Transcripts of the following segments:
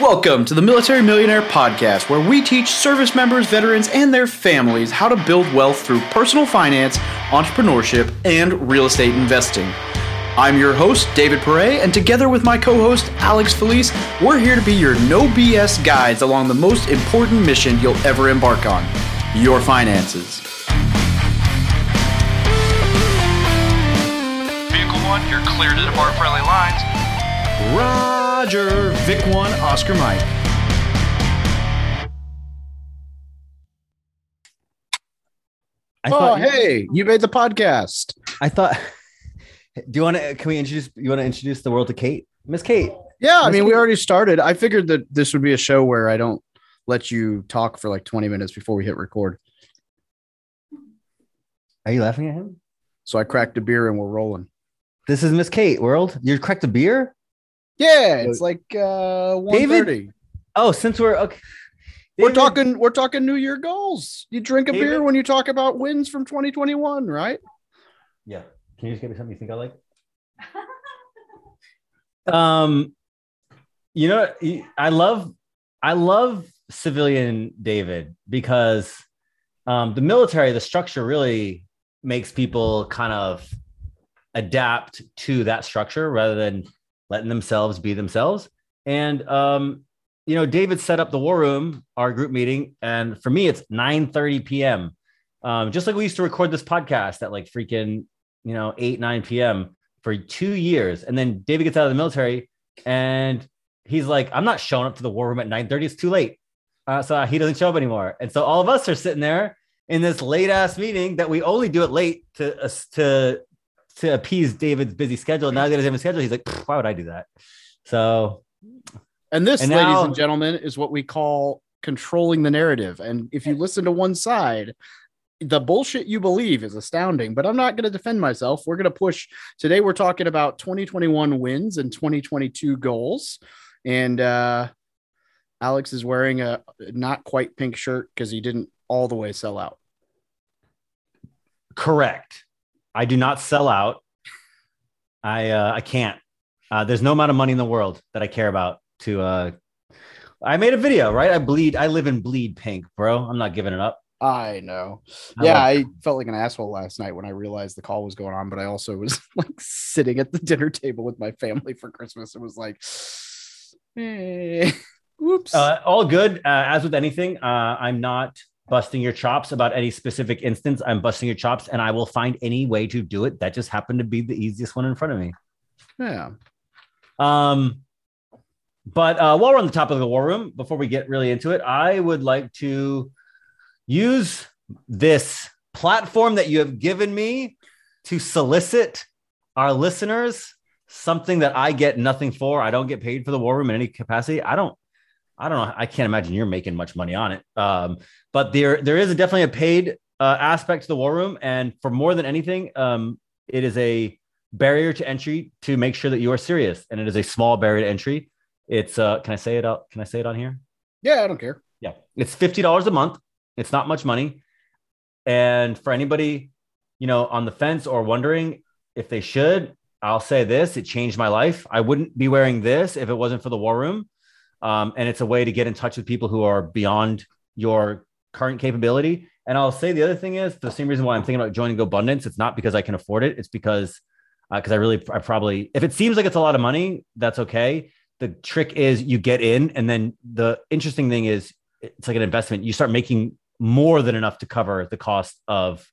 Welcome to the Military Millionaire Podcast, where we teach service members, veterans, and their families how to build wealth through personal finance, entrepreneurship, and real estate investing. I'm your host, David Pere, and together with my co host, Alex Felice, we're here to be your no BS guides along the most important mission you'll ever embark on your finances. Vehicle 1, you're clear to depart friendly lines. Roger, Vic 1, Oscar Mike. I oh, thought you- hey, you made the podcast. I thought. Do you want to? Can we introduce? You want to introduce the world to Kate, Miss Kate? Yeah, I Let's mean, we already started. I figured that this would be a show where I don't let you talk for like 20 minutes before we hit record. Are you laughing at him? So I cracked a beer and we're rolling. This is Miss Kate. World, you cracked a beer. Yeah, it's like uh David? 1:30. Oh, since we're okay. We're talking we're talking New Year goals. You drink a beer when you talk about wins from 2021, right? Yeah. Can you just give me something you think I like? um, you know, I love, I love civilian David because um, the military, the structure really makes people kind of adapt to that structure rather than letting themselves be themselves. And um, you know, David set up the war room, our group meeting, and for me, it's 9 30 p.m. Um, just like we used to record this podcast at like freaking you know, 8, 9 p.m. for two years. And then David gets out of the military and he's like, I'm not showing up to the war room at 9 30. It's too late. Uh, so he doesn't show up anymore. And so all of us are sitting there in this late ass meeting that we only do it late to, uh, to, to appease David's busy schedule. Now that he doesn't have a schedule, he's like, why would I do that? So And this, And ladies now- and gentlemen, is what we call controlling the narrative. And if you listen to one side, the bullshit you believe is astounding, but I'm not going to defend myself. We're going to push. Today, we're talking about 2021 wins and 2022 goals. And uh, Alex is wearing a not quite pink shirt because he didn't all the way sell out. Correct. I do not sell out. I uh, I can't. Uh, there's no amount of money in the world that I care about to. Uh, I made a video, right? I bleed. I live in bleed pink, bro. I'm not giving it up. I know. I yeah, I felt like an asshole last night when I realized the call was going on, but I also was like sitting at the dinner table with my family for Christmas. It was like, eh, whoops. Uh, all good. Uh, as with anything, uh, I'm not busting your chops about any specific instance. I'm busting your chops, and I will find any way to do it. That just happened to be the easiest one in front of me. yeah. Um, but uh, while we're on the top of the war room, before we get really into it, I would like to use this platform that you have given me to solicit our listeners something that I get nothing for. I don't get paid for the war room in any capacity. I don't. I don't know. I can't imagine you're making much money on it. Um, but there, there is a, definitely a paid uh, aspect to the war room, and for more than anything, um, it is a barrier to entry to make sure that you are serious, and it is a small barrier to entry. It's uh, can I say it out? Can I say it on here? Yeah, I don't care. Yeah, it's fifty dollars a month. It's not much money, and for anybody, you know, on the fence or wondering if they should, I'll say this: it changed my life. I wouldn't be wearing this if it wasn't for the war room, um, and it's a way to get in touch with people who are beyond your current capability. And I'll say the other thing is the same reason why I'm thinking about joining GoBundance. It's not because I can afford it. It's because because I really I probably if it seems like it's a lot of money, that's okay. The trick is you get in, and then the interesting thing is it's like an investment. You start making more than enough to cover the cost of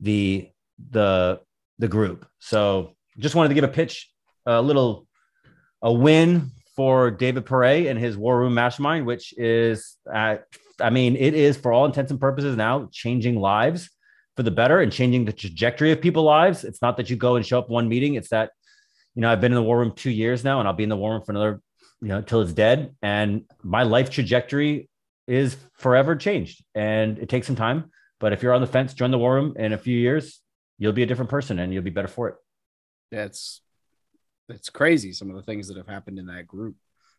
the the the group. So just wanted to give a pitch, a little a win for David Pere and his War Room Mastermind, which is at, I mean, it is for all intents and purposes now changing lives for the better and changing the trajectory of people's lives. It's not that you go and show up one meeting. It's that, you know, I've been in the war room two years now and I'll be in the war room for another, you know, till it's dead. And my life trajectory is forever changed and it takes some time. But if you're on the fence, join the war room in a few years, you'll be a different person and you'll be better for it. Yeah, it's crazy some of the things that have happened in that group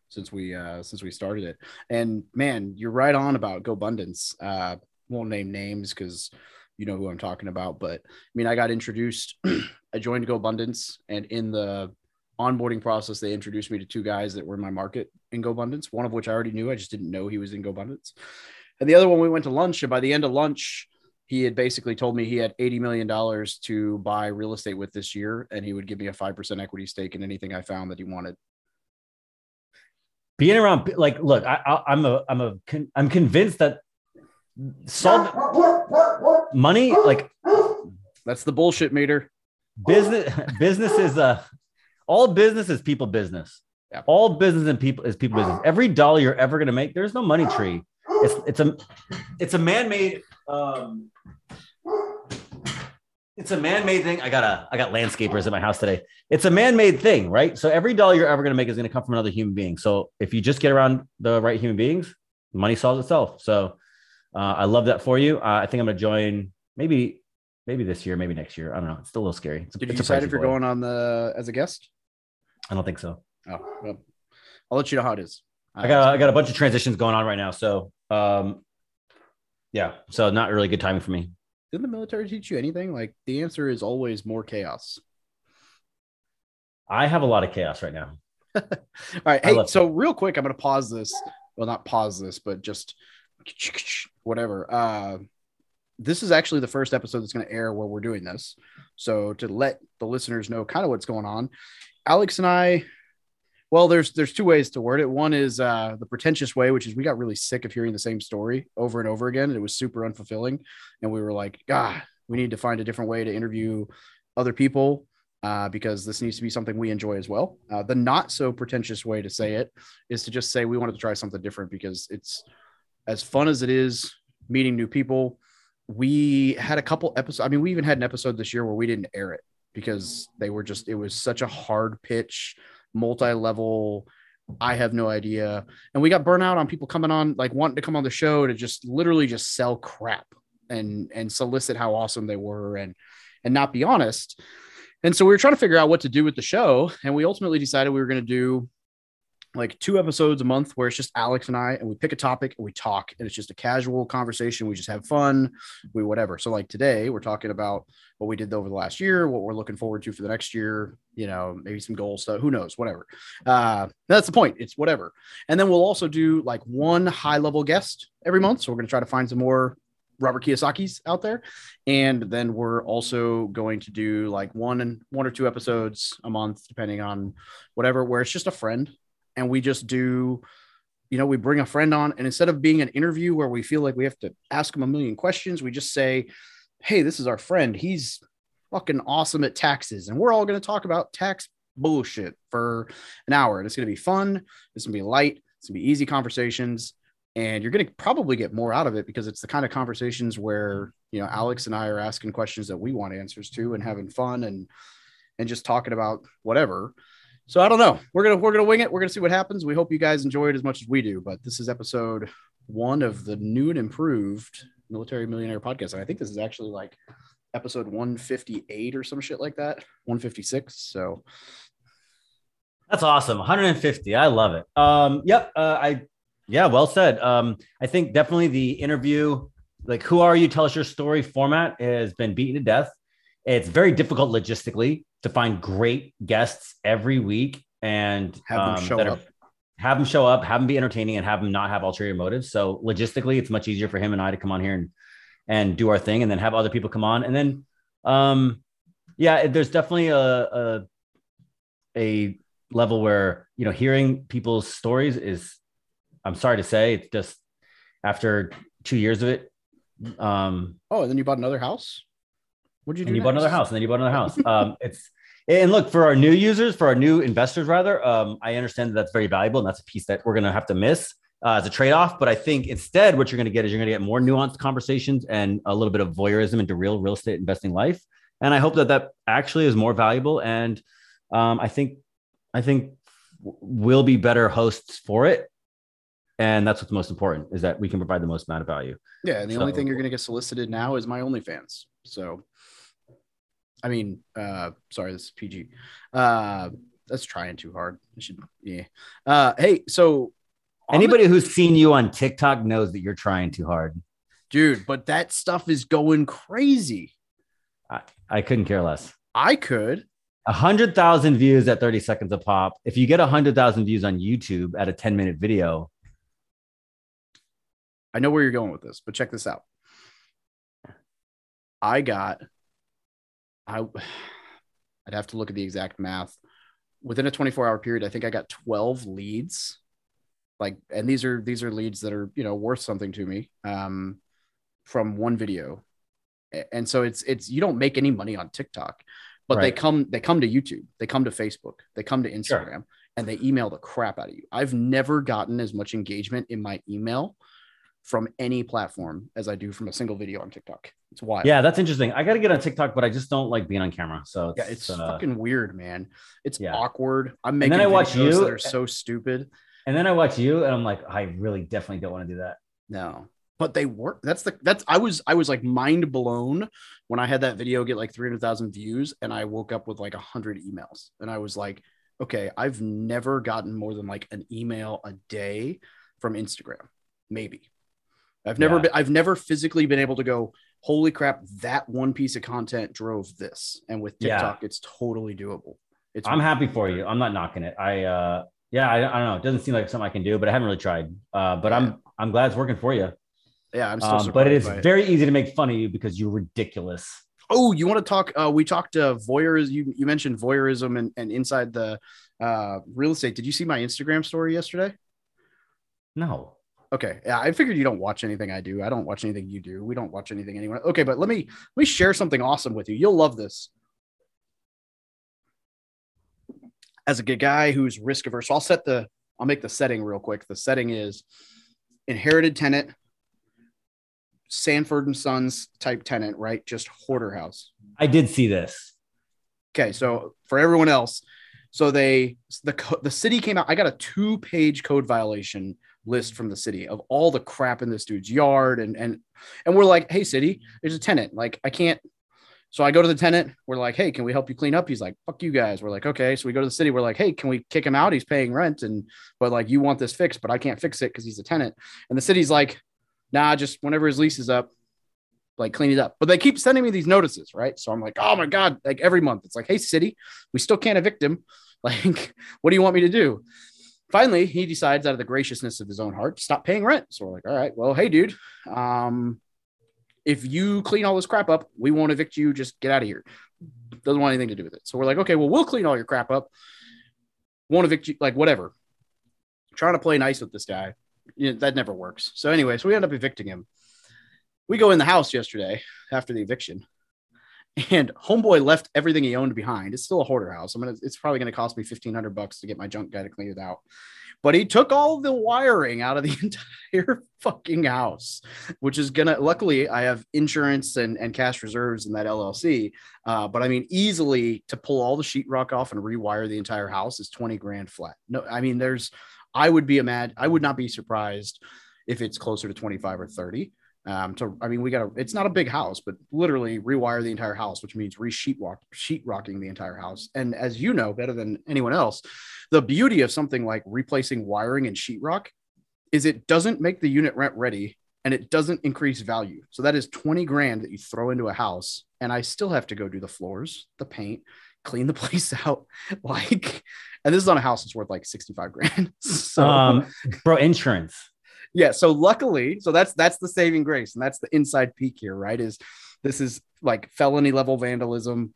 since we uh since we started it. And man, you're right on about GoBundance. Uh won't name names because you know who I'm talking about, but I mean I got introduced, I joined GoBundance and in the onboarding process, they introduced me to two guys that were in my market in GoBundance, one of which I already knew. I just didn't know he was in GoBundance. And the other one, we went to lunch. And by the end of lunch, he had basically told me he had $80 million to buy real estate with this year. And he would give me a 5% equity stake in anything I found that he wanted. Being around, like, look, I, I, I'm a, I'm a, con- I'm convinced that solve money, like That's the bullshit meter. business, business is uh, all business is people business. Yeah. All business and people is people business. Every dollar you're ever gonna make, there's no money tree. It's it's a it's a man-made um it's a man-made thing. I got a I got landscapers at my house today. It's a man-made thing, right? So every dollar you're ever gonna make is gonna come from another human being. So if you just get around the right human beings, money solves itself. So uh, I love that for you. Uh, I think I'm gonna join maybe maybe this year, maybe next year. I don't know. It's still a little scary. It's Did you it's a decide if you're boy. going on the as a guest? I don't think so. Oh, well, I'll let you know how it is. I got I got a bunch of transitions going on right now. So um yeah, so not really good timing for me. Didn't the military teach you anything? Like the answer is always more chaos. I have a lot of chaos right now. All right. Hey, so real quick, I'm going to pause this. Well, not pause this, but just whatever. Uh, this is actually the first episode that's going to air where we're doing this. So to let the listeners know kind of what's going on, Alex and I, well, there's there's two ways to word it. One is uh, the pretentious way, which is we got really sick of hearing the same story over and over again. And It was super unfulfilling, and we were like, God, we need to find a different way to interview other people uh, because this needs to be something we enjoy as well. Uh, the not so pretentious way to say it is to just say we wanted to try something different because it's as fun as it is meeting new people. We had a couple episodes. I mean, we even had an episode this year where we didn't air it because they were just, it was such a hard pitch, multi level. I have no idea. And we got burnout on people coming on, like wanting to come on the show to just literally just sell crap and and solicit how awesome they were and and not be honest. And so we were trying to figure out what to do with the show. And we ultimately decided we were going to do like two episodes a month where it's just Alex and I, and we pick a topic and we talk. And it's just a casual conversation. We just have fun, we whatever. So, like today, we're talking about what we did over the last year, what we're looking forward to for the next year, you know, maybe some goal stuff, who knows, whatever. Uh, that's the point. It's whatever. And then we'll also do like one high level guest every month. So, we're going to try to find some more Robert Kiyosaki's out there. And then we're also going to do like one and one or two episodes a month, depending on whatever, where it's just a friend. And we just do, you know, we bring a friend on. And instead of being an interview where we feel like we have to ask them a million questions, we just say, Hey, this is our friend. He's fucking awesome at taxes. And we're all going to talk about tax bullshit for an hour. And it's going to be fun. It's going to be light. It's going to be easy conversations and you're going to probably get more out of it because it's the kind of conversations where you know alex and i are asking questions that we want answers to and having fun and and just talking about whatever so i don't know we're gonna we're gonna wing it we're gonna see what happens we hope you guys enjoy it as much as we do but this is episode one of the new and improved military millionaire podcast and i think this is actually like episode 158 or some shit like that 156 so That's awesome. 150. I love it. Um, yep. Uh, I, yeah, well said. Um, I think definitely the interview, like who are you? Tell us your story format has been beaten to death. It's very difficult logistically to find great guests every week and Have them um, show that are- up. have them show up, have them be entertaining, and have them not have ulterior motives. So logistically, it's much easier for him and I to come on here and and do our thing, and then have other people come on, and then, um, yeah, there's definitely a a, a level where you know hearing people's stories is, I'm sorry to say, it's just after two years of it. Um, oh and then you bought another house what did you do and you bought another house, and then you bought another house. Um, it's and look for our new users, for our new investors, rather. Um, I understand that that's very valuable, and that's a piece that we're going to have to miss uh, as a trade-off. But I think instead, what you're going to get is you're going to get more nuanced conversations and a little bit of voyeurism into real real estate investing life. And I hope that that actually is more valuable. And um, I think I think we'll be better hosts for it. And that's what's most important is that we can provide the most amount of value. Yeah, and the only thing you're going to get solicited now is my OnlyFans. So, I mean, uh, sorry, this is PG. Uh, that's trying too hard. I should, yeah. Uh, hey, so on the- Anybody who's seen you on TikTok knows that you're trying too hard. dude, but that stuff is going crazy. I couldn't care less. I could, A hundred thousand views at 30 seconds a pop. If you get a hundred thousand views on YouTube at a 10 minute video, I know where you're going with this, but check this out. I got, I, I'd have to look at the exact math. Within a 24 hour period, I think I got 12 leads. Like, and these are these are leads that are you know worth something to me um, from one video, and so it's it's you don't make any money on TikTok, but they come they come to YouTube, they come to Facebook, they come to Sure. Instagram, and they email the crap out of you. I've never gotten as much engagement in my email from any platform as I do from a single video on TikTok. It's wild. yeah, that's interesting. I got to get on TikTok, but I just don't like being on camera. So Yeah, it's uh, fucking weird, man. It's yeah. awkward. I'm And making then I watch videos you- that are so stupid. And then I watch you, and I'm like, I really definitely don't want to do that. No, but they work. That's the that's I was I was like mind blown when I had that video get like three hundred thousand views, and I woke up with like hundred emails, and I was like, okay, I've never gotten more than like an email a day from Instagram, maybe. I've never Yeah. been. I've never physically been able to go. Holy crap! That one piece of content drove this, and with Yeah. TikTok, it's totally doable. It's I'm happy for you. I'm not knocking it. I, uh, yeah, I, I don't know. It doesn't seem like something I can do, but I haven't really tried. Uh, but Yeah. I'm, I'm glad it's working for you. yeah. I'm still Um, surprised but it is it. very easy to make fun of you because you're ridiculous. Oh, you want to talk? Uh, we talked uh, voyeurism. You, you mentioned voyeurism and, and inside the uh, real estate. Did you see my Instagram story yesterday? No. Okay, yeah, I figured you don't watch anything I do. I don't watch anything you do. We don't watch anything anyone. Okay, but let me let me share something awesome with you. You'll love this. As a good guy who's risk averse, so I'll set the I'll make the setting real quick. The setting is inherited tenant, Sanford and Sons type tenant, right? Just hoarder house. I did see this. Okay, so for everyone else, so they the the city came out. I got a two page code violation list from the city of all the crap in this dude's yard, and and and we're like, hey, city, there's a tenant. Like, I can't. So I go to the tenant. We're like, hey, can we help you clean up? He's like, fuck you guys. We're like, okay. So we go to the city. We're like, hey, can we kick him out? He's paying rent, and but like, you want this fixed, but I can't fix it because he's a tenant. And the city's like, nah, just whenever his lease is up, like clean it up. But they keep sending me these notices, right? So I'm like, oh my God, like every month it's like, hey, city, we still can't evict him. Like, what do you want me to do? Finally, he decides out of the graciousness of his own heart to stop paying rent. So we're like, all right, well, hey, dude, um, if you clean all this crap up, we won't evict you. Just get out of here. Doesn't want anything to do with it. So we're like, okay, well, we'll clean all your crap up. Won't evict you, like whatever. Trying to play nice with this guy. You know, that never works. So anyway, so we end up evicting him. We go in the house yesterday after the eviction, and homeboy left everything he owned behind. It's still a hoarder house. I'm gonna. It's probably gonna cost me fifteen hundred bucks to get my junk guy to clean it out. But he took all the wiring out of the entire fucking house, which is gonna. Luckily, I have insurance and and cash reserves in that LLC. Uh, but I mean, easily to pull all the sheetrock off and rewire the entire house is twenty grand flat. No, I mean, there's. I would be a mad. I would not be surprised if it's closer to twenty five or thirty. Um, to I mean, we got to. It's not a big house, but literally rewire the entire house, which means re sheet rock, sheet rocking the entire house. And as you know better than anyone else, the beauty of something like replacing wiring and sheetrock is it doesn't make the unit rent ready and it doesn't increase value. So that is 20 grand that you throw into a house, and I still have to go do the floors, the paint, clean the place out. Like, and this is on a house that's worth like 65 grand. So um, bro, insurance. Yeah so luckily so that's that's the saving grace and that's the inside peak here right is this is like felony level vandalism.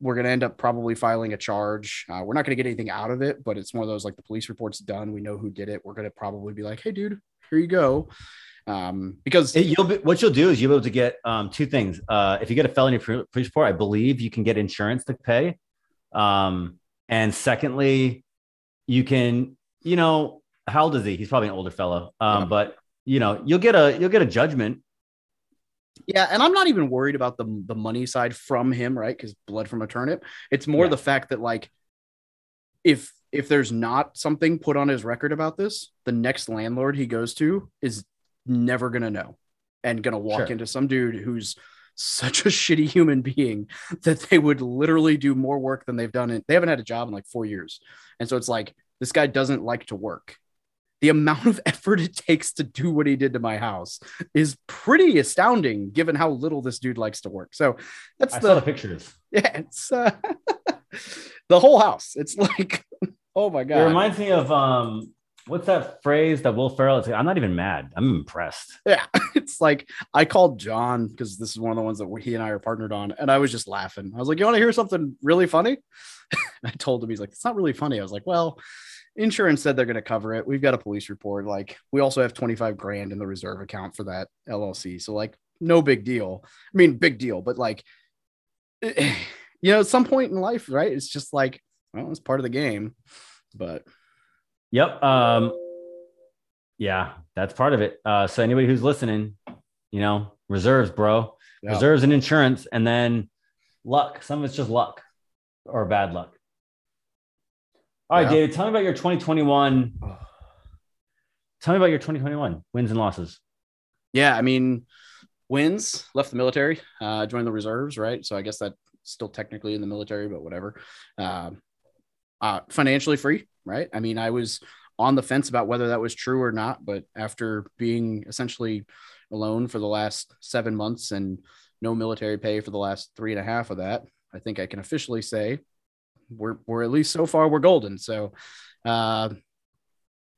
We're going to end up probably filing a charge. Uh, we're not going to get anything out of it but it's one of those like the police report's done. We know who did it. We're going to probably be like hey dude here you go. Um because It- you'll be, what you'll do is you'll be able to get um, two things. Uh, if you get a felony police report, I believe you can get insurance to pay. Um, and secondly, you can, you know, how old is he? He's probably an older fellow. Um, Yeah. but you know, you'll get a you'll get a judgment. Yeah, and I'm not even worried about the the money side from him, right? Because blood from a turnip. It's more Yeah. the fact that like, if if there's not something put on his record about this, the next landlord he goes to is never gonna know, and gonna walk Sure. into some dude who's such a shitty human being that they would literally do more work than they've done. In, they haven't had a job in like four years, and so it's like this guy doesn't like to work. The amount of effort it takes to do what he did to my house is pretty astounding given how little this dude likes to work. So that's the the pictures. yeah, it's uh, the whole house. It's like, oh my God. It reminds me of um, what's that phrase that Will Ferrell is? I'm not even mad. I'm impressed. yeah, it's like I called John because this is one of the ones that he and I are partnered on, and I was just laughing. I was like, "You want to hear something really funny?" I told him, he's like, "It's not really funny." I was like, "Well." Insurance said they're going to cover it. We've got a police report. Like, we also have 25 grand in the reserve account for that LLC. So, like, no big deal. I mean, big deal, but like, you know, at some point in life, right? It's just like, well, it's part of the game. But Yep. Um, yeah, that's part of it. Uh, so anybody who's listening, you know, reserves, bro, yeah. reserves and insurance, and then luck. Some of it's just luck or bad luck. All right, Yeah. David, tell me about your 2021. Tell me about your 2021 wins and losses. yeah, I mean, wins, left the military, uh, joined the reserves, right? So I guess that's still technically in the military, but whatever. Um, uh, financially free, right? I mean, I was on the fence about whether that was true or not, but after being essentially alone for the last seven months and no military pay for the last three and a half of that, I think I can officially say we're we're at least so far we're golden. So uh,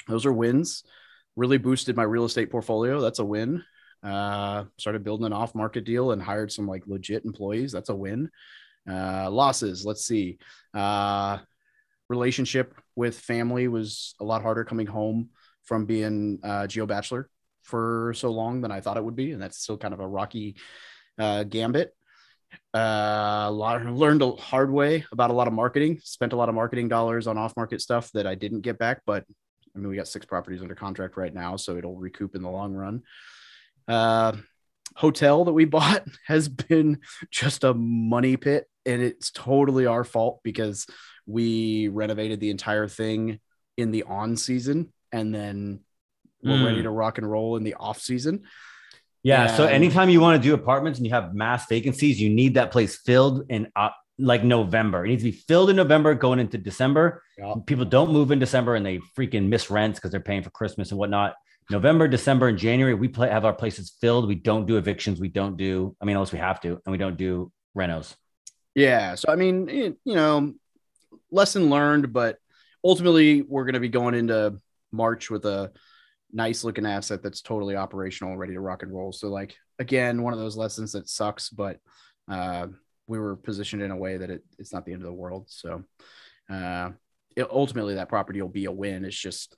those are wins. Really boosted my real estate portfolio. That's a win. Uh, started building an off market deal and hired some like legit employees. That's a win. Uh, losses. Let's see. Uh, relationship with family was a lot harder coming home from being uh, geo bachelor for so long than I thought it would be, and that's still kind of a rocky uh, gambit. Uh, a lot learned a hard way about a lot of marketing. Spent a lot of marketing dollars on off market stuff that I didn't get back, but I mean we got six properties under contract right now, so it'll recoup in the long run. Uh, hotel that we bought has been just a money pit, and it's totally our fault because we renovated the entire thing in the on season, and then we're Mm. ready to rock and roll in the off season. Yeah. So anytime you want to do apartments and you have mass vacancies, you need that place filled in uh, like November. It needs to be filled in November going into December. Yeah. People don't move in December and they freaking miss rents because they're paying for Christmas and whatnot. November, December, and January, we play, have our places filled. We don't do evictions. We don't do, I mean, unless we have to, and we don't do renos. Yeah. So I mean, it- you know, lesson learned, but ultimately we're going to be going into March with a nice looking asset that's totally operational ready to rock and roll. So like again, one of those lessons that sucks, but uh, we were positioned in a way that it, it's not the end of the world. So uh, it, ultimately that property will be a win. It's just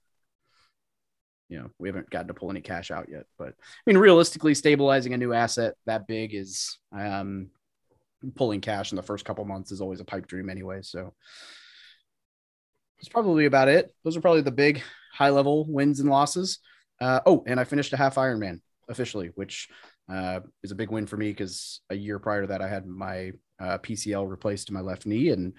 you know we haven't gotten to pull any cash out yet. But I mean, realistically, stabilizing a new asset that big is um, pulling cash in the first couple months is always a pipe dream anyway. So that's probably about it. Those are probably the big high level wins and losses. Uh, oh, and I finished a half Ironman officially, which uh, is a big win for me because a year prior to that, I had my uh, PCL replaced in my left knee, and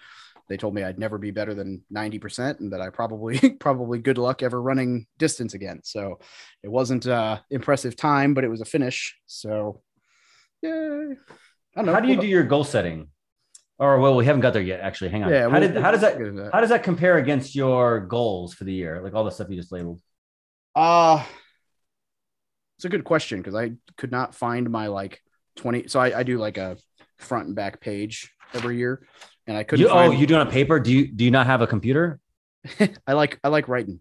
they told me I'd never be better than 90% and that I probably, probably good luck ever running distance again. So it wasn't uh impressive time, but it was a finish. So yeah. I don't know. How do you do your goal setting? Or well, we haven't got there yet. Actually, hang on. Yeah. how we'll- did how does that into how does that compare against your goals for the year? Like all the stuff you just labeled. Uh it's a good question because I could not find my like 20. So I, I do like a front and back page every year. And I couldn't You, oh, you do on paper? Do you do you not have a computer? I like I like writing,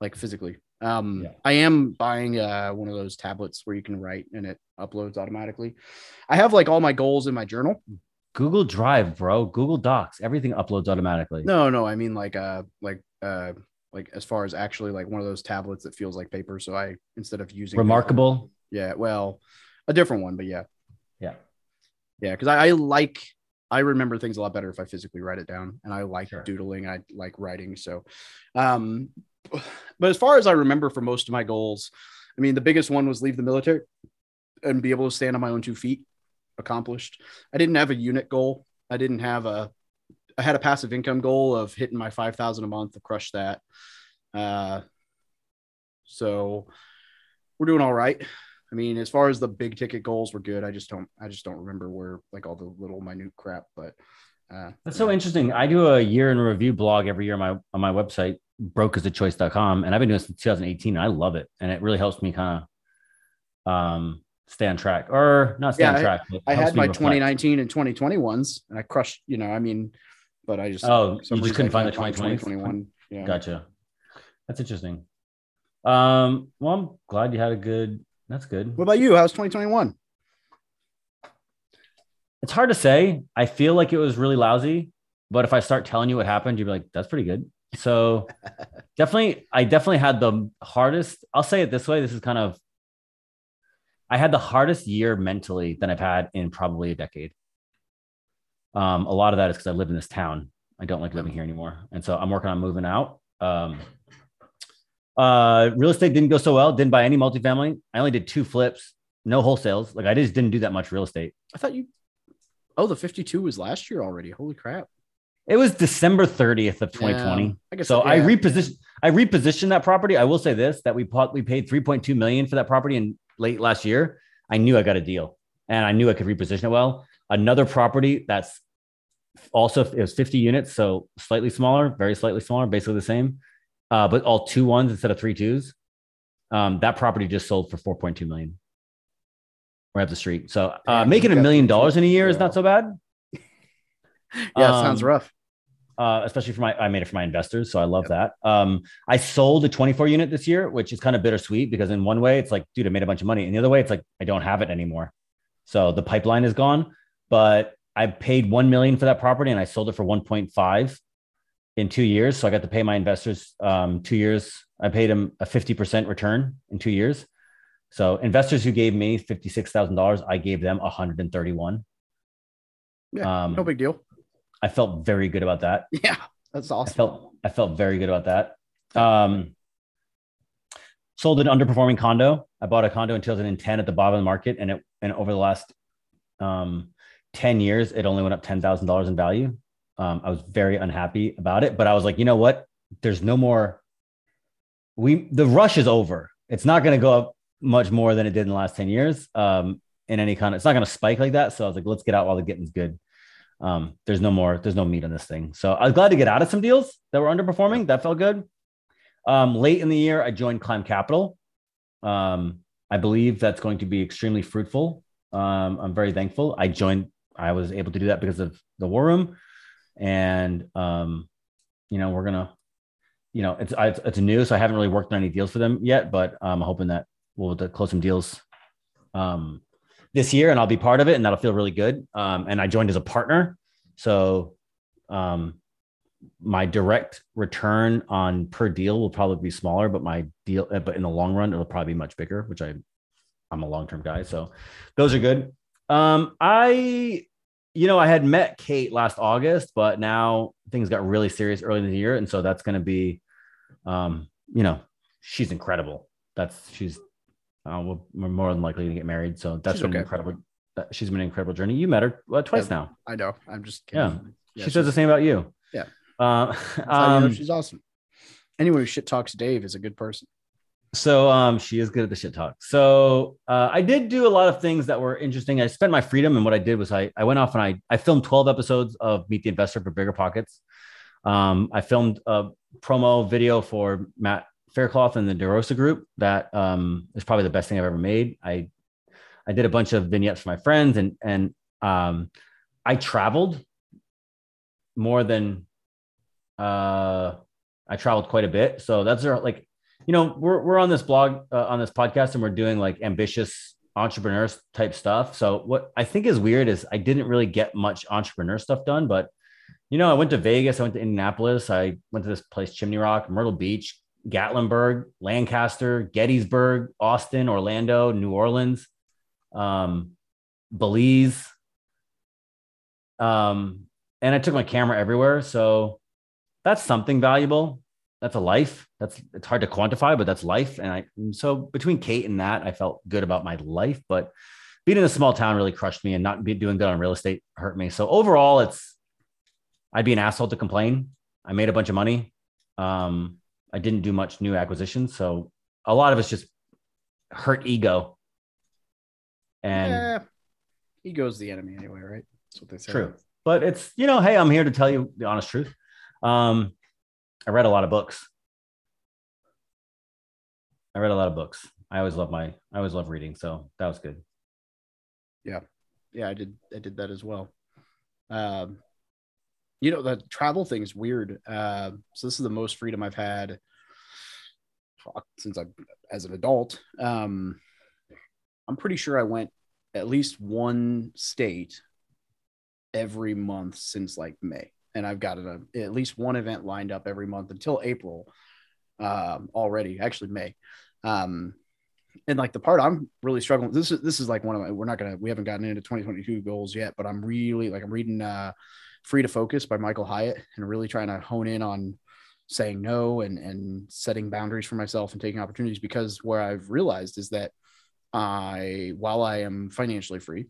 like physically. Um Yeah. I am buying uh one of those tablets where you can write and it uploads automatically. I have like all my goals in my journal. Google Drive, bro. Google Docs. Everything uploads automatically. No, no, I mean like uh like uh like as far as actually like one of those tablets that feels like paper. So I instead of using Remarkable. Yeah, well, a different one, but yeah. Yeah. Yeah, because I, I like I remember things a lot better if I physically write it down, and I like Sure. doodling. I like writing. So, um, but as far as I remember for most of my goals, I mean, the biggest one was leave the military and be able to stand on my own two feet. Accomplished. I didn't have a unit goal. I didn't have a. I had a passive income goal of hitting my five thousand a month. to crush that. Uh, so we're doing all right. I mean, as far as the big ticket goals were good. I just don't I just don't remember where like all the little minute crap, but uh That's so interesting. I do a year in review blog every year on my on my website, brokeasachoice.com. And I've been doing this since 2018. And I love it. And it really helps me kind of um stay on track or not stay Yeah, on track. but I had my reflect. 2019 and 2020 ones and I crushed, you know, I mean but I just Oh, you just couldn't I find the can't 2020s? 2021. Yeah. Gotcha. That's interesting. Um, well, I'm glad you had a good. That's good. What about you? How's 2021? It's hard to say. I feel like it was really lousy, but if I start telling you what happened, you'd be like, "That's pretty good." So definitely, I definitely had the hardest. I'll say it this way: this is kind of. I had the hardest year mentally than I've had in probably a decade. Um, a lot of that is because I live in this town. I don't like living here anymore, and so I'm working on moving out. Um, uh, real estate didn't go so well. Didn't buy any multifamily. I only did two flips, no wholesales. Like I just didn't do that much real estate. I thought you. Oh, the 52 was last year already. Holy crap! It was December 30th of 2020. Yeah, I guess so I repositioned I repositioned that property. I will say this that we bought, we paid 3.2 million for that property in late last year. I knew I got a deal and I knew I could reposition it well. Another property that's also it was 50 units, so slightly smaller, very slightly smaller, basically the same. Uh, but all two ones instead of three twos. Um, that property just sold for 4.2 million. Right up the street. So uh, making a million dollars in a year is not so bad. Yeah, it sounds Um, rough. Uh, especially for my, I made it for my investors. So I love that. Um, I sold a 24 unit this year, which is kind of bittersweet because in one way it's like, dude, I made a bunch of money. And the other way it's like, I don't have it anymore. So the pipeline is gone, but I paid 1 million for that property and I sold it for 1.5 in two years. So I got to pay my investors um, two years. I paid them a 50% return in two years. So investors who gave me $56,000, I gave them 131. Yeah, um, no big deal. I felt very good about that. Yeah, that's awesome. I felt I felt very good about that. Um, sold an underperforming condo. I bought a condo in 2010 at the bottom of the market, and it and over the last um, 10 years, it only went up ten thousand dollars in value. Um, I was very unhappy about it, but I was like, you know what? There's no more. We the rush is over. It's not going to go up much more than it did in the last 10 years. Um, in any kind of, it's not going to spike like that. So I was like, let's get out while the getting's good. Um, there's no more, there's no meat on this thing. So I was glad to get out of some deals that were underperforming. That felt good. Um, late in the year, I joined Climb Capital. Um, I believe that's going to be extremely fruitful. Um, I'm very thankful. I joined, I was able to do that because of the war room. And, um, you know, we're going to, you know, it's, I, it's new, so I haven't really worked on any deals for them yet, but I'm hoping that we'll close some deals um, this year and I'll be part of it and that'll feel really good. Um, and I joined as a partner. So um, my direct return on per deal will probably be smaller, but my deal, uh, but in the long run, it'll probably be much bigger, which I, I'm a long-term guy. So those are good. Um, I, you know, I had met Kate last August, but now things got really serious early in the year. And so that's going to be, um, you know, she's incredible. That's, she's, uh, we'll, we're more than likely to get married. So that's She's been okay. an incredible. uh, She's been an incredible journey. You met her uh, twice Yeah. now. I know. I'm just Yeah. kidding. Yeah, she says the same about you. Yeah. Uh, that's you know um, she's awesome. Anyone who shit talks Dave is a good person. so um, she is good at the shit talk. So uh, I did do a lot of things that were interesting. I spent my freedom, and what I did was I I went off and I I filmed 12 episodes of Meet the Investor for Bigger Pockets. Um, I filmed a promo video for Matt Faircloth and the DeRosa Group that um, is probably the best thing I've ever made. I I did a bunch of vignettes for my friends, and and um, I traveled more than uh, I traveled quite a bit. So that's like, you know, we're we're on this blog uh, on this podcast, and we're doing like ambitious entrepreneurs type stuff. So what I think is weird is I didn't really get much entrepreneur stuff done, but you know, I went to Vegas, I went to Indianapolis, I went to this place, Chimney Rock, Myrtle Beach, Gatlinburg, Lancaster, Gettysburg, Austin, Orlando, New Orleans, um, Belize. Um, and I took my camera everywhere. So that's something valuable. That's a life. That's it's hard to quantify, but that's life. And I so between Kate and that, I felt good about my life. But being in a small town really crushed me, and not be doing good on real estate hurt me. So overall, it's I'd be an asshole to complain. I made a bunch of money. Um, I didn't do much new acquisition, so a lot of us just hurt ego. And yeah, ego's the enemy anyway, right? That's what they say. True. But it's, you know, hey, I'm here to tell you the honest truth. Um, I read a lot of books. I read a lot of books. I always love my, I always love reading. So that was good. Yeah, yeah, I did. I did that as well. Um, you know, the travel thing is weird. Uh, so this is the most freedom I've had since I, as an adult. Um, I'm pretty sure I went at least one state every month since like May, and I've got a, at least one event lined up every month until April. Um, already, actually May. Um, and like the part I'm really struggling. This is this is like one of my. We're not gonna. We haven't gotten into 2022 goals yet, but I'm really like I'm reading uh, "Free to Focus" by Michael Hyatt, and really trying to hone in on saying no and and setting boundaries for myself and taking opportunities. Because where I've realized is that I, while I am financially free,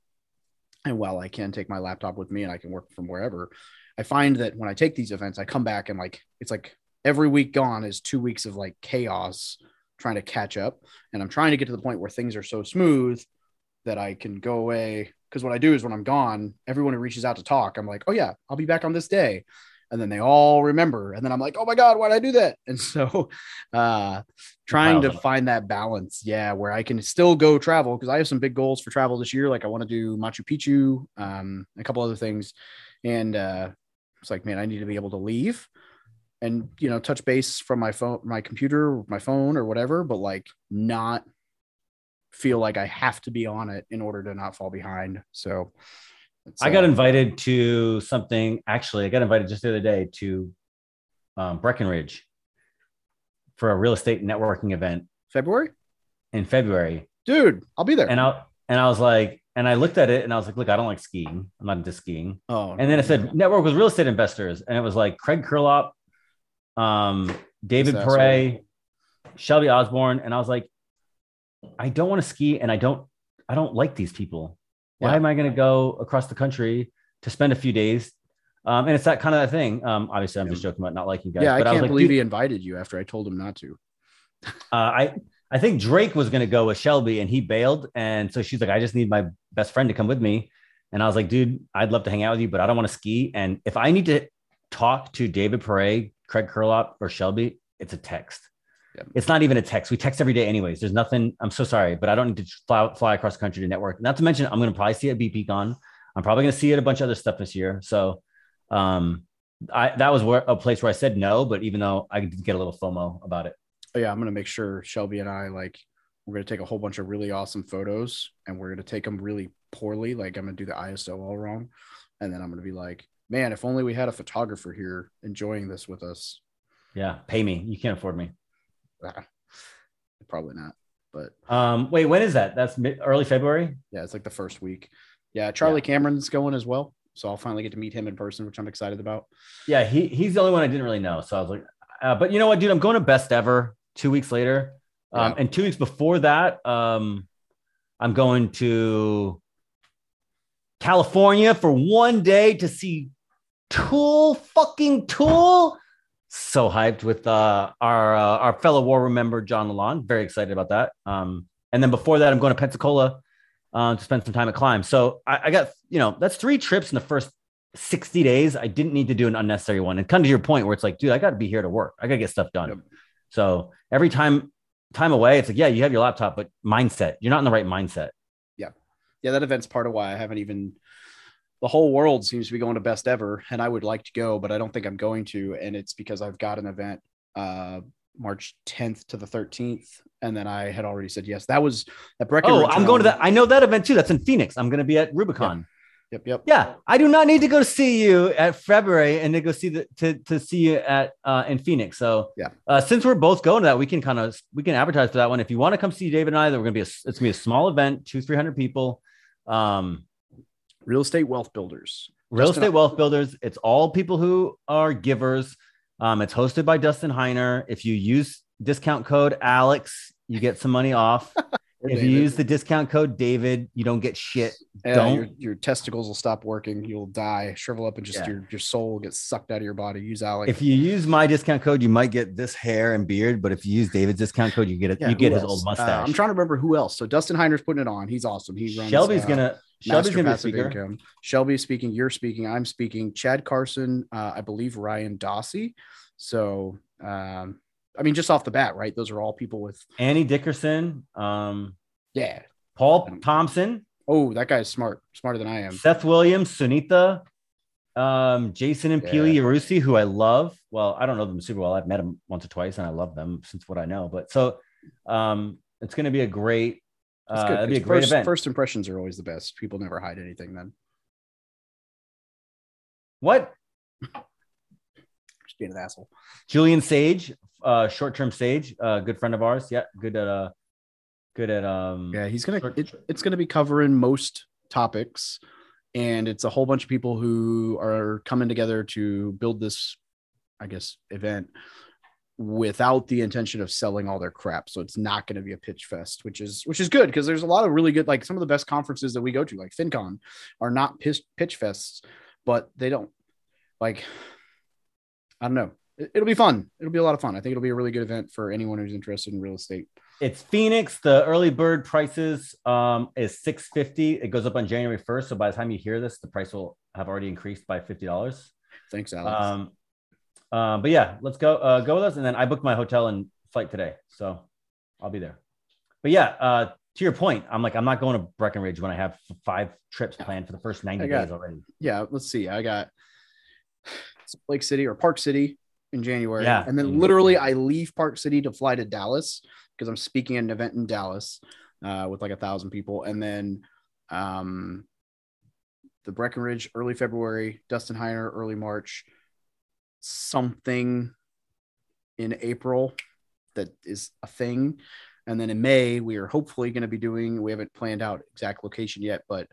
and while I can take my laptop with me and I can work from wherever, I find that when I take these events, I come back and like it's like every week gone is two weeks of like chaos trying to catch up. And I'm trying to get to the point where things are so smooth that I can go away. Because what I do is when I'm gone, everyone who reaches out to talk, I'm like, oh, yeah, I'll be back on this day. And then they all remember. And then I'm like, oh my God, why'd I do that? And so uh trying to find that balance, yeah, where I can still go travel because I have some big goals for travel this year. Like I want to do Machu Picchu, um, a couple other things. And uh it's like, man, I need to be able to leave and you know touch base from my phone my computer my phone or whatever but like not feel like i have to be on it in order to not fall behind so I got uh, invited to something. Actually, I got invited just the other day to um, Breckenridge for a real estate networking event. February. In February, dude, I'll be there. And I and I was like, and I looked at it and I was like, look, I don't like skiing. I'm not into skiing. Oh. And then it said network with real estate investors, and it was like Craig Curelop, um, David Pere, Shelby Osborne, and I was like, I don't want to ski, and I don't, I don't like these people. Why yeah. am I going to go across the country to spend a few days? Um, and it's that kind of that thing. Um, obviously, I'm yeah. just joking about not liking guys. Yeah, I can't I like, believe he invited you after I told him not to. uh, I I think Drake was going to go with Shelby, and he bailed. And so she's like, I just need my best friend to come with me. And I was like, dude, I'd love to hang out with you, but I don't want to ski. And if I need to talk to David Pere, Craig Curelop, or Shelby, it's a text. Yep. It's not even a text. We text every day, anyways. There's nothing. I'm so sorry, but I don't need to fly, fly across the country to network. Not to mention, I'm going to probably see it at BPCon. I'm probably going to see it a bunch of other stuff this year. So, um, I that was where a place where I said no, but even though I did get a little FOMO about it. Oh, yeah, I'm going to make sure Shelby and I like we're going to take a whole bunch of really awesome photos, and we're going to take them really poorly. Like I'm going to do the ISO all wrong, and then I'm going to be like, man, if only we had a photographer here enjoying this with us. Yeah, pay me. You can't afford me. Ah, probably not. But um, wait, when is that? That's mid- early February. Yeah, it's like the first week. Yeah, Charlie yeah. Cameron's going as well, so I'll finally get to meet him in person, which I'm excited about. Yeah, he he's the only one I didn't really know, so I was like, uh, but you know what, dude, I'm going to Best Ever two weeks later, um, yeah. and two weeks before that, um, I'm going to California for one day to see Tool, fucking Tool. So hyped with uh, our uh, our fellow war room member John Lalonde. Very excited about that. Um, and then before that, I'm going to Pensacola uh, to spend some time at Climb. So I, I, got you know that's three trips in the first 60 days. I didn't need to do an unnecessary one. And come to your point where it's like, dude, I got to be here to work. I got to get stuff done. Yep. So every time time away, it's like, yeah, you have your laptop, but mindset, you're not in the right mindset. Yeah, yeah, that event's part of why I haven't even the whole world seems to be going to best ever and i would like to go but i don't think i'm going to and it's because i've got an event uh march 10th to the 13th and then i had already said yes. That was at Breckenridge oh i'm going to that i know that event too that's in phoenix i'm going to be at rubicon. Yep. yep. Yep yeah i do not need to go see you at february and to go see the to, to see you at uh in phoenix so yeah. uh, since we're both going to that we can kind of we can advertise for that one. If you want to come see david and i we're going to be a, it's going to be a small event two 300 people um real estate wealth builders. Real Dustin estate wealth builders. It's all people who are givers. Um, it's hosted by Dustin Heiner. If you use discount code Alex, you get some money off. if David. you use the discount code David, you don't get shit. Yeah, don't. Your, your, testicles will stop working. You'll die, shrivel up, and just yeah. your, your soul gets sucked out of your body. Use Alex. If you use my discount code, you might get this hair and beard. But if you use David's discount code, you get it. Yeah, you get else? his old mustache. Uh, I'm trying to remember who else. So Dustin Heiner's putting it on. He's awesome. He runs. Shelby's uh, gonna. Shelby's gonna be speaker. Income. Shelby's speaking. You're speaking. I'm speaking. Chad Carson. Uh, I believe Ryan Dossey. So. Um, I mean, just off the bat, right? Those are all people with Annie Dickerson. Um, yeah. Paul Thompson. Oh, that guy's smart, smarter than I am. Seth Williams, Sunita, Um, Jason and Yeah. Pili Yarusi, who I love. Well, I don't know them super well. I've met them once or twice, and I love them since what I know. But so, um, it's going to be a great. That's Uh, good. it'd be a great first, event. first impressions are always the best. People never hide anything. Then What? just being an asshole. Julian Sage, uh, short-term Sage, uh, good friend of ours. Yeah, good at uh, good at um. Yeah, he's gonna. It, it's gonna be covering most topics, and it's a whole bunch of people who are coming together to build this, I guess, event without the intention of selling all their crap. So it's not going to be a pitch fest, which is which is good because there's a lot of really good, like some of the best conferences that we go to, like FinCon, are not pitch pitch fests, but they don't like. I don't know. It, it'll be fun. It'll be a lot of fun. I think it'll be a really good event for anyone who's interested in real estate. It's Phoenix. The early bird prices um, is six fifty. It goes up on January first. So by the time you hear this, the price will have already increased by fifty dollars. Thanks, Alex. Um, uh, but yeah, let's go uh, go with us. And then I booked my hotel and flight today, so I'll be there. But yeah, uh, to your point, I'm like I'm not going to Breckenridge when I have five trips planned for the first ninety got- days already. yeah, let's see. I got Lake City or Park City in January. Yeah. And then Mhm. literally I leave Park City to fly to Dallas because I'm speaking at an event in Dallas uh, with like a thousand people. And then um, the Breckenridge early February, Dustin Heiner early March, something in April that is a thing. And then in May, we are hopefully going to be doing, we haven't planned out exact location yet, but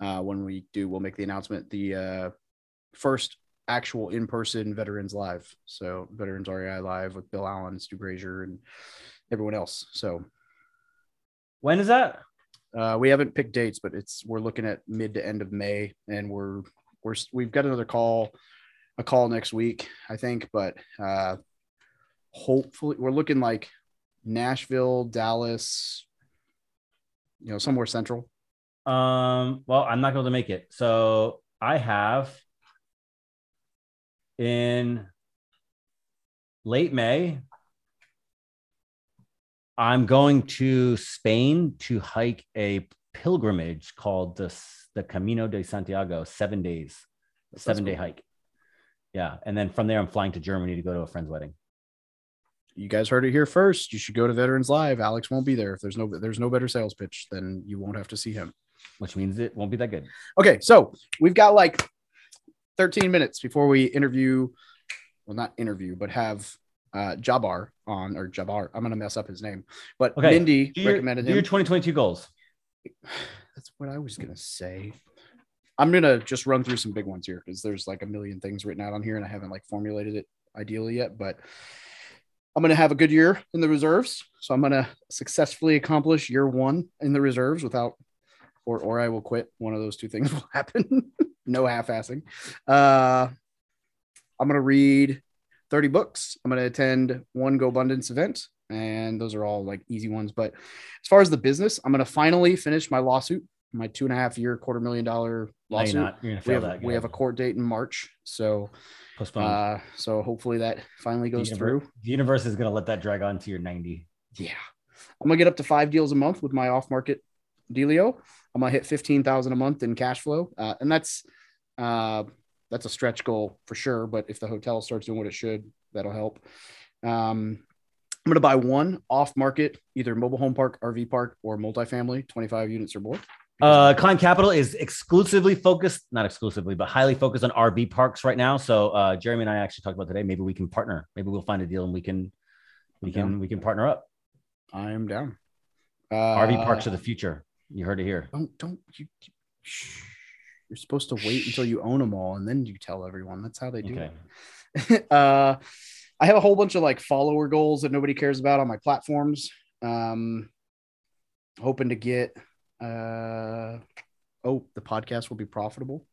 uh, when we do, we'll make the announcement. The uh, first actual in-person Veterans Live, so Veterans REI Live with Bill Allen, Stu Brazier, and everyone else. So When is that? uh, we haven't picked dates, but it's we're looking at mid to end of May, and we're we're we've got another call, a call next week, I think, but uh, hopefully we're looking like Nashville, Dallas, you know, somewhere central. Um, well, I'm not going to make it. So I have in late May, I'm going to Spain to hike a pilgrimage called the, the Camino de Santiago, seven days, That sounds seven day hike. Yeah. And then from there, I'm flying to Germany to go to a friend's wedding. You guys heard it here first. You should go to Veterans Live. Alex won't be there. If there's no there's no better sales pitch, then you won't have to see him. Which means it won't be that good. Okay, so we've got like 13 minutes before we interview, well, not interview, but have uh Jabbar on or Jabbar. I'm gonna mess up his name, but Okay, Mindy Do your, recommended do him. your 2022 goals. That's what I was gonna say. I'm gonna just run through some big ones here because there's like a million things written out on here, and I haven't like formulated it ideally yet. But I'm gonna have a good year in the reserves, so I'm gonna successfully accomplish year one in the reserves without, or or I will quit. One of those two things will happen. no half-assing. Uh, I'm gonna read 30 books. I'm gonna attend one GoBundance event, and those are all like easy ones. But as far as the business, I'm gonna finally finish my lawsuit, my two and a half year, quarter million dollar No, lawsuit. you're not. You're gonna We have, that. we have a court date in March, so postponed. uh, so hopefully that finally the, goes universe, through. the universe is gonna let that drag on to your 90. Yeah, I'm gonna get up to five deals a month with my off market dealio. I'm gonna hit fifteen thousand a month in cash flow, uh, and that's uh, that's a stretch goal for sure. But if the hotel starts doing what it should, that'll help. Um, I'm gonna buy one off market, either mobile home park, RV park, or multifamily, 25 units or more. Uh, Climb Capital is exclusively focused, not exclusively, but highly focused on RV parks right now. So uh, Jeremy and I actually talked about today. Maybe we can partner. Maybe we'll find a deal and we can, we I'm can, down. we can partner up. I'm down. Uh, RV parks are the future. You heard it here. don't don't you, you shh. you're supposed to wait until you own them all and then you tell everyone that's how they do Okay. it uh i have a whole bunch of like follower goals that nobody cares about on my platforms um hoping to get uh oh the podcast will be profitable.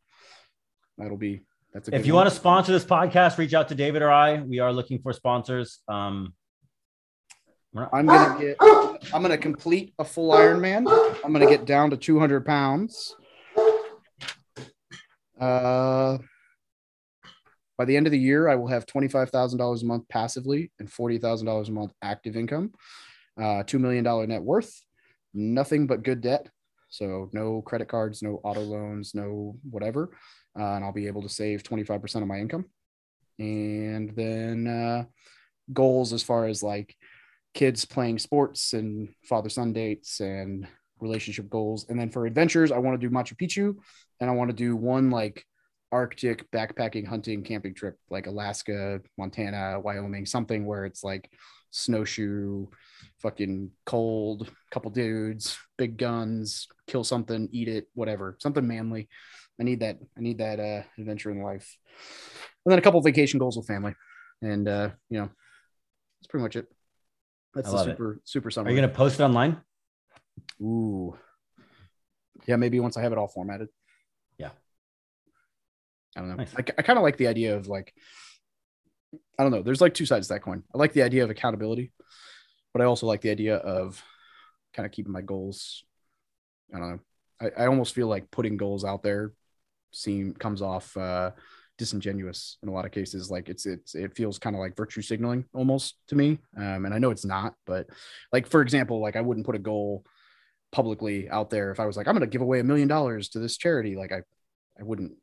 That'll be that's a If you want to sponsor this podcast, reach out to David or I. We are looking for sponsors. Um, not- i'm gonna get i'm gonna complete a full ironman. I'm gonna get down to 200 pounds. Uh by the end of the year i will have $25000 a month passively and $40000 a month active income. Uh $2 million net worth. Nothing but good debt So no credit cards, no auto loans, no whatever. Uh, and I'll be able to save 25% of my income. And then uh, goals as far as like kids playing sports and father son dates and relationship goals. And then for adventures, I want to do Machu Picchu and I want to do one like Arctic backpacking, hunting, camping trip, like Alaska, Montana, Wyoming, something where it's like snowshoe, fucking cold, couple dudes, big guns, kill something, eat it, whatever, something manly. I need that. I need that uh, adventure in life. And then a couple vacation goals with family, and uh, you know, that's pretty much it. That's the love it. super super Are summary. you gonna post it online? Ooh, yeah, maybe once I have it all formatted. Yeah. I don't know. Nice. I, I kind of like the idea of like, I don't know. There's like two sides to that coin. I like the idea of accountability, but I also like the idea of kind of keeping my goals. I don't know. I, I almost feel like putting goals out there seem comes off uh, disingenuous in a lot of cases. Like it's it's it feels kind of like virtue signaling almost to me. Um, and I know it's not, but like for example, like I wouldn't put a goal publicly out there if I was like I'm going to give away a million dollars to this charity. Like I I wouldn't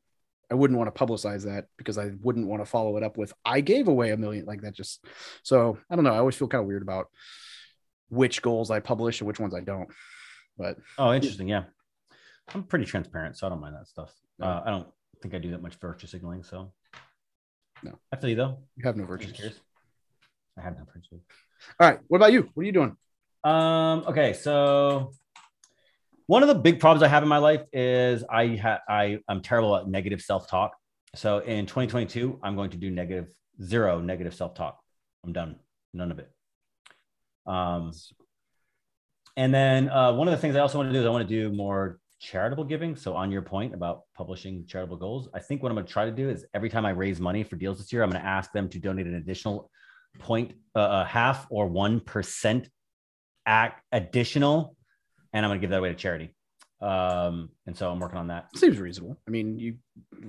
I wouldn't want to publicize that because I wouldn't want to follow it up with I gave away a million like that just so I don't know I always feel kind of weird about which goals I publish and which ones I don't but Oh, interesting. Yeah. I'm pretty transparent, so I don't mind that stuff. No. Uh, I don't think I do that much virtue signaling. So, No. I feel you though. you have no I'm virtues just curious. I have no virtue. all right what about you what are you doing Um, okay, so one of the big problems I have in my life is I ha- I I'm terrible at negative self-talk. So in 2022, I'm going to do negative zero negative self-talk. I'm done. None of it. Um, and then uh, one of the things I also want to do is I want to do more charitable giving. So on your point about publishing charitable goals, I think what I'm going to try to do is every time I raise money for deals this year, I'm going to ask them to donate an additional point, uh, uh, half or one percent act additional, and I'm going to give that away to charity. Um, and so I'm working on that. seems reasonable I mean you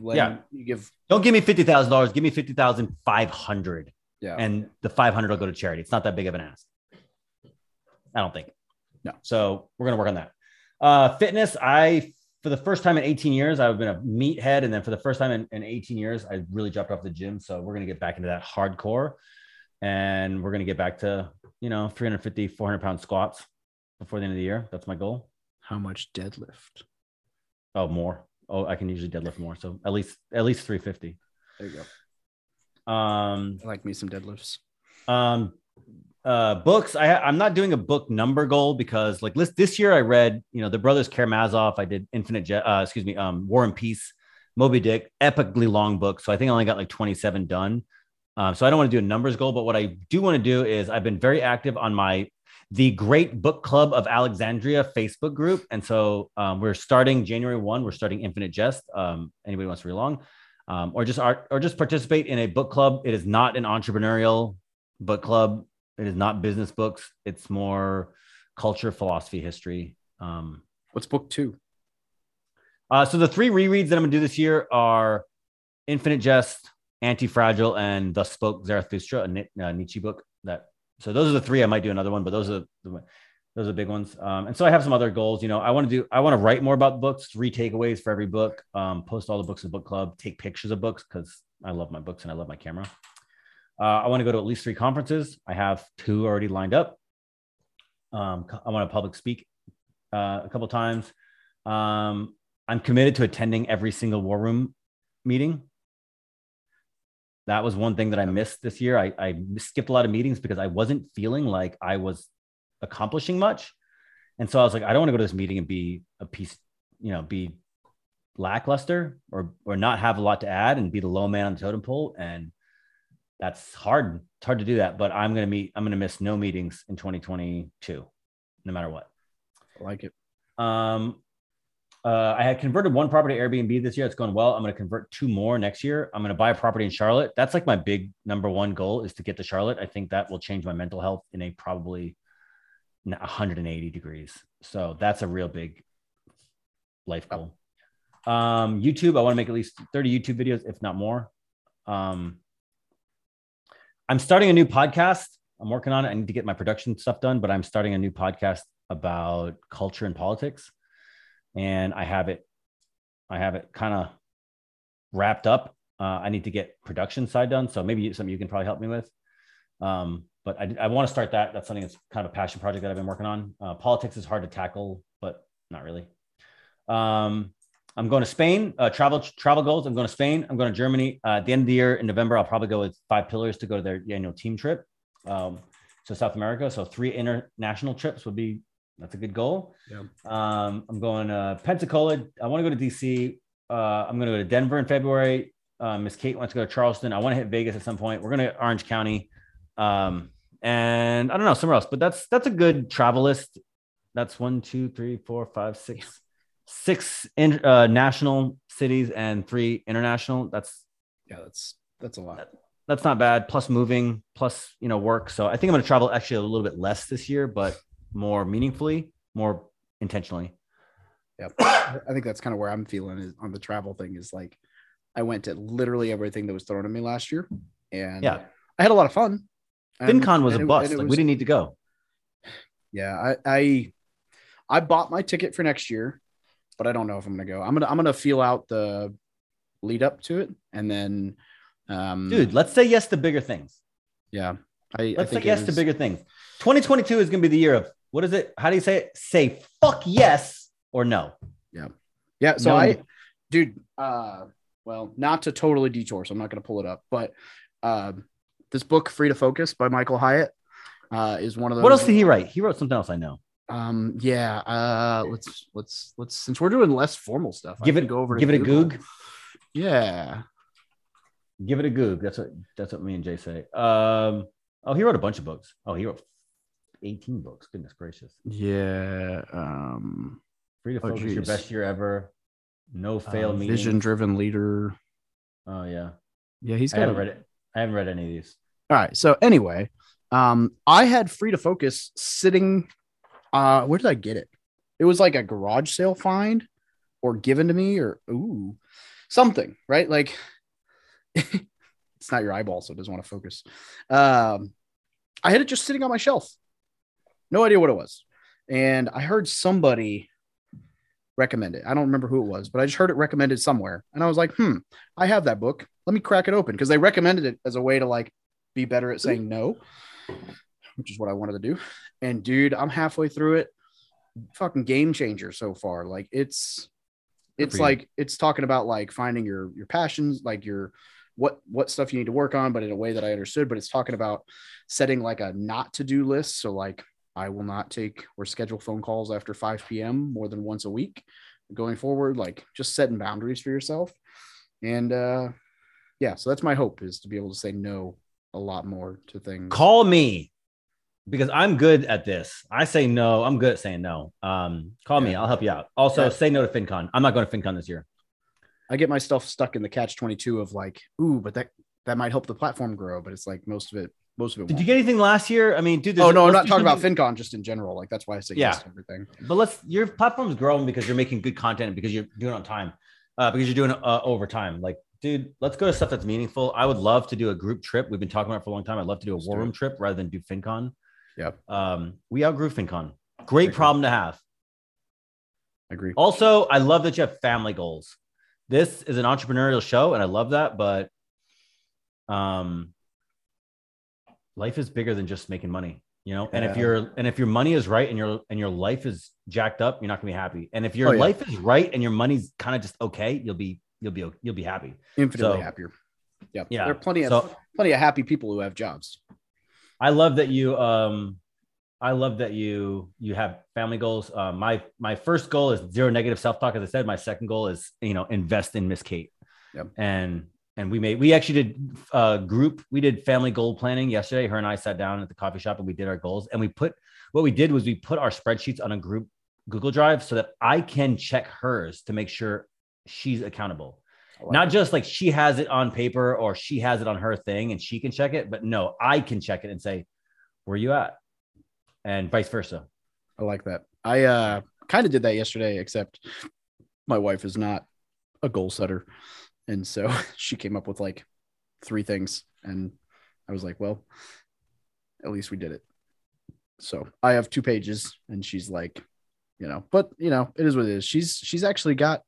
let Yeah. you give Don't give me fifty thousand dollars. Give me fifty thousand five hundred, yeah and the five hundred will go to charity. It's not that big of an ask. I don't think. No. So we're gonna work on that. Uh, fitness. I for the first time in 18 years, I've been a meathead, and then for the first time in, in 18 years, I really dropped off the gym. So we're gonna get back into that hardcore, and we're gonna get back to you know 350, 400 pound squats before the end of the year. That's my goal. how much deadlift Oh, more. Oh, I can usually deadlift more. So at least at least 350. there you go Um, I like me some deadlifts um uh books i i'm not doing a book number goal because like this this year i read you know the brothers karamazov i did infinite jest uh excuse me um war and peace moby dick epically long book so i think i only got like 27 done um, so i don't want to do a numbers goal but what i do want to do is i've been very active on my the great book club of alexandria facebook group and so um, we're starting january 1 we're starting infinite jest um, anybody wants to read along um, or just art or just participate in a book club it is not an entrepreneurial book club. It is not business books. It's more culture, philosophy, history. Um, what's book two uh, so the three rereads that I'm gonna do this year are Infinite Jest, Anti-Fragile, and Thus Spoke Zarathustra, a uh, Nietzsche book. So those are the three. I might do another one, but those are the those are big ones. Um, and so I have some other goals. You know, I want to do I want to write more about books, three takeaways for every book, um, post all the books in the book club, take pictures of books because I love my books and I love my camera. Uh, I want to go to at least three conferences. I have two already lined up. Um, I want to public speak uh, a couple times. Um, I'm committed to attending every single war room meeting. That was one thing that I missed this year. I, I skipped a lot of meetings because I wasn't feeling like I was accomplishing much. And so I was like, I don't want to go to this meeting and be a piece, you know, be lackluster or or not have a lot to add and be the low man on the totem pole. And that's hard. It's hard to do that. But I'm gonna meet, I'm gonna miss no meetings in 2022, no matter what. I like it Um, uh, I had converted one property to Airbnb this year. It's going well. I'm going to convert two more next year. I'm going to buy a property in Charlotte. That's like my big number one goal is to get to Charlotte. I think that will change my mental health in a probably 180 degrees. So that's a real big life goal. Um, YouTube, I want to make at least 30 YouTube videos, if not more. Um, I'm starting a new podcast. I'm working on it. I need to get my production stuff done, but I'm starting a new podcast about culture and politics. And I have it, I have it kind of wrapped up. Uh, I need to get production side done, so maybe something you can probably help me with. Um, but I, I want to start that. That's something that's kind of a passion project that I've been working on. Uh, politics is hard to tackle, but not really. Um, I'm going to Spain. Uh, travel travel goals. I'm going to Spain. I'm going to Germany. Uh, at the end of the year in November, I'll probably go with five pillars to go to their annual team trip. Um, to South America. So three international trips would be that's a good goal. Yeah. Um, I'm going to Pensacola. I want to go to DC. Uh, I'm going to go to Denver in February. Uh, Miss Kate wants to go to Charleston. I want to hit Vegas at some point. We're going to Orange County, um, and I don't know somewhere else. But that's that's a good travel list. That's one, two, three, four, five, six, six in, uh, national cities and three international. That's Yeah, that's that's a lot. that's not bad. Plus moving, plus you know work. So I think I'm going to travel actually a little bit less this year, but more meaningfully, more intentionally. Yep. I think that's kind of where I'm feeling is on the travel thing is like I went to literally everything that was thrown at me last year. And Yeah. I had a lot of fun. FinCon was and a it- bust. Like we didn't need to go. Yeah, I, I I bought my ticket for next year, but I don't know if I'm gonna go. I'm gonna I'm gonna feel out the lead up to it and then um Dude, let's say yes to bigger things. yeah. I, I Let's say think it yes to bigger things. 2022 is going to be the year of what is it? How do you say it? Say fuck yes or no. Yeah, Yeah. so No. I, dude, uh, well, not to totally detour, so I'm not going to pull it up, but um, this book, Free to Focus by Michael Hyatt, uh, is one of those. What else did he write? He wrote something else I know. Um, yeah, uh, let's let's let's since we're doing less formal stuff, Give can it go over. give it a Google. goog. Yeah, Give it a goog. That's what that's what me and Jay say. Um, oh, he wrote a bunch of books. Oh, he wrote 18 books. Goodness gracious. yeah. Um, Free to Oh, focus, your best year ever. No fail meetings. vision driven leader. Oh yeah, Yeah, he's I got. haven't a- read it. I haven't read any of these. All right. So anyway, um, I had free to focus sitting. Uh, where did I get it? It was like a garage sale find, or given to me, or ooh, something. Right? Like, it's not your eyeball, so it doesn't want to focus. Um, I had it just sitting on my shelf. No idea what it was, and I heard somebody recommend it. I don't remember who it was, but I just heard it recommended somewhere, and I was like, hmm, I have that book. Let me crack it open because they recommended it as a way to like be better at saying no, which is what I wanted to do. And dude, I'm halfway through it. Fucking game changer so far. Like it's it's like it's talking about like finding your your passions, like your what what stuff you need to work on, but in a way that I understood. But it's talking about setting like a not to do list. So like I will not take or schedule phone calls after 5 p.m. more than once a week going forward. Like just setting boundaries for yourself. And uh yeah, so that's my hope is to be able to say no a lot more to things. Call me because I'm good at this. I say no. I'm good at saying no. Um, call me. I'll help you out. Also, Yeah. say no to FinCon. I'm not going to FinCon this year. I get myself stuck in the catch 22 of like, ooh, but that that might help the platform grow, but it's like most of it most of it Did won't. you get anything last year? I mean, dude. Oh no, I'm not talking about FinCon just in general. Like that's why I say Yeah. yes to everything. But let's. Your platform's growing because you're making good content because you're doing on time, uh, because you're doing it uh, over time. Like, dude, let's go to stuff that's meaningful. I would love to do a group trip. We've been talking about it for a long time. I'd love to do a Let's war do room trip rather than do FinCon. Yep. Um, we outgrew FinCon. Great problem to have. I agree. Also, I love that you have family goals. This is an entrepreneurial show, and I love that. But um, life is bigger than just making money, you know. And if Yeah. your and if your money is right and your and your life is jacked up, you're not gonna be happy. And if your Oh, yeah. life is right and your money's kind of just okay, you'll be you'll be you'll be happy. Infinitely So- happier. Yeah. Yeah. There are plenty of So plenty of happy people who have jobs. I love that you um I love that you you have family goals. Uh, my my first goal is zero negative self talk. As I said, my second goal is you know invest in Miss Kate. Yep. And and we made we actually did uh group we did family goal planning yesterday. Her and I sat down at the coffee shop and we did our goals. And we put what we did was we put our spreadsheets on a group Google Drive so that I can check hers to make sure she's accountable like not just like she has it on paper or she has it on her thing and she can check it, but no, I can check it and say, where you at? And vice versa. I like that. I uh kind of did that yesterday, except my wife is not a goal setter. And so she came up with like three things. And I was like, well, at least we did it. So I have two pages, and she's like you know, but you know, it is what it is. She's she's actually got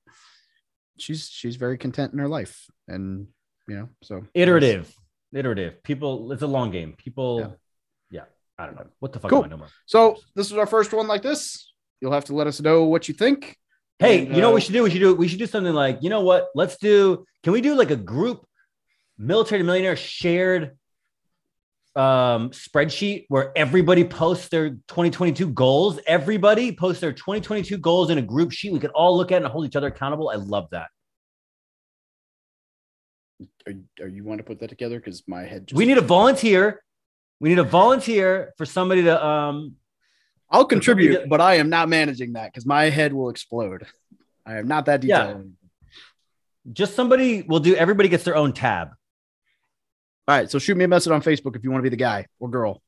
she's she's very content in her life, and you know, so Iterative, iterative. People, it's a long game. People, Yeah. yeah, I don't know what the fuck Cool. am I no more. So this is our first one like this. You'll have to let us know what you think. Hey, And, you know what uh, we should do? We should do we should do something like, you know what? Let's do can we do like a group military to millionaire shared um spreadsheet where everybody posts their 2022 goals. Everybody posts their 2022 goals in a group sheet. We could all look at and hold each other accountable. I love that. Are, are you want to put that together? Because my head. Just, We need a volunteer. We need a volunteer for somebody to um I'll contribute, but I am not managing that because my head will explode. I am not that Yeah. just somebody will do everybody gets their own tab. All right, so shoot me a message on Facebook if you want to be the guy or girl,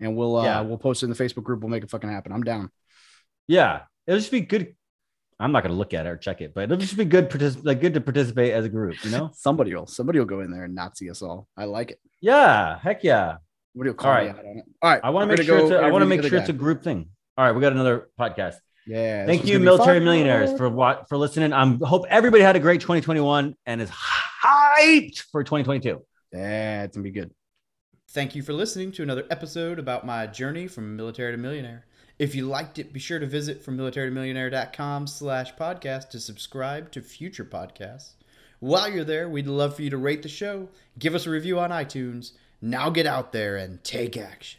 and we'll uh, Yeah. we'll post it in the Facebook group. We'll make it fucking happen. I'm down. Yeah, it'll just be good. I'm not gonna look at it or check it, but it'll just be good, like good to participate as a group, you know? Somebody will somebody will go in there and not see us all. I like it. yeah, heck yeah. Somebody will call All me right. out on it. All right, I want to make sure. go It's a, I want to make sure other it's a group thing. All right, we got another podcast. Yeah. Thank you, military fun. millionaires, for what for listening. I'm hope everybody had a great 2021 and is hyped for 2022. Yeah, it's gonna be good. Thank you for listening to another episode about my journey from military to millionaire. If you liked it, be sure to visit from militarytomillionaire.com slash podcast to subscribe to future podcasts. While you're there, we'd love for you to rate the show, give us a review on iTunes. Now get out there and take action.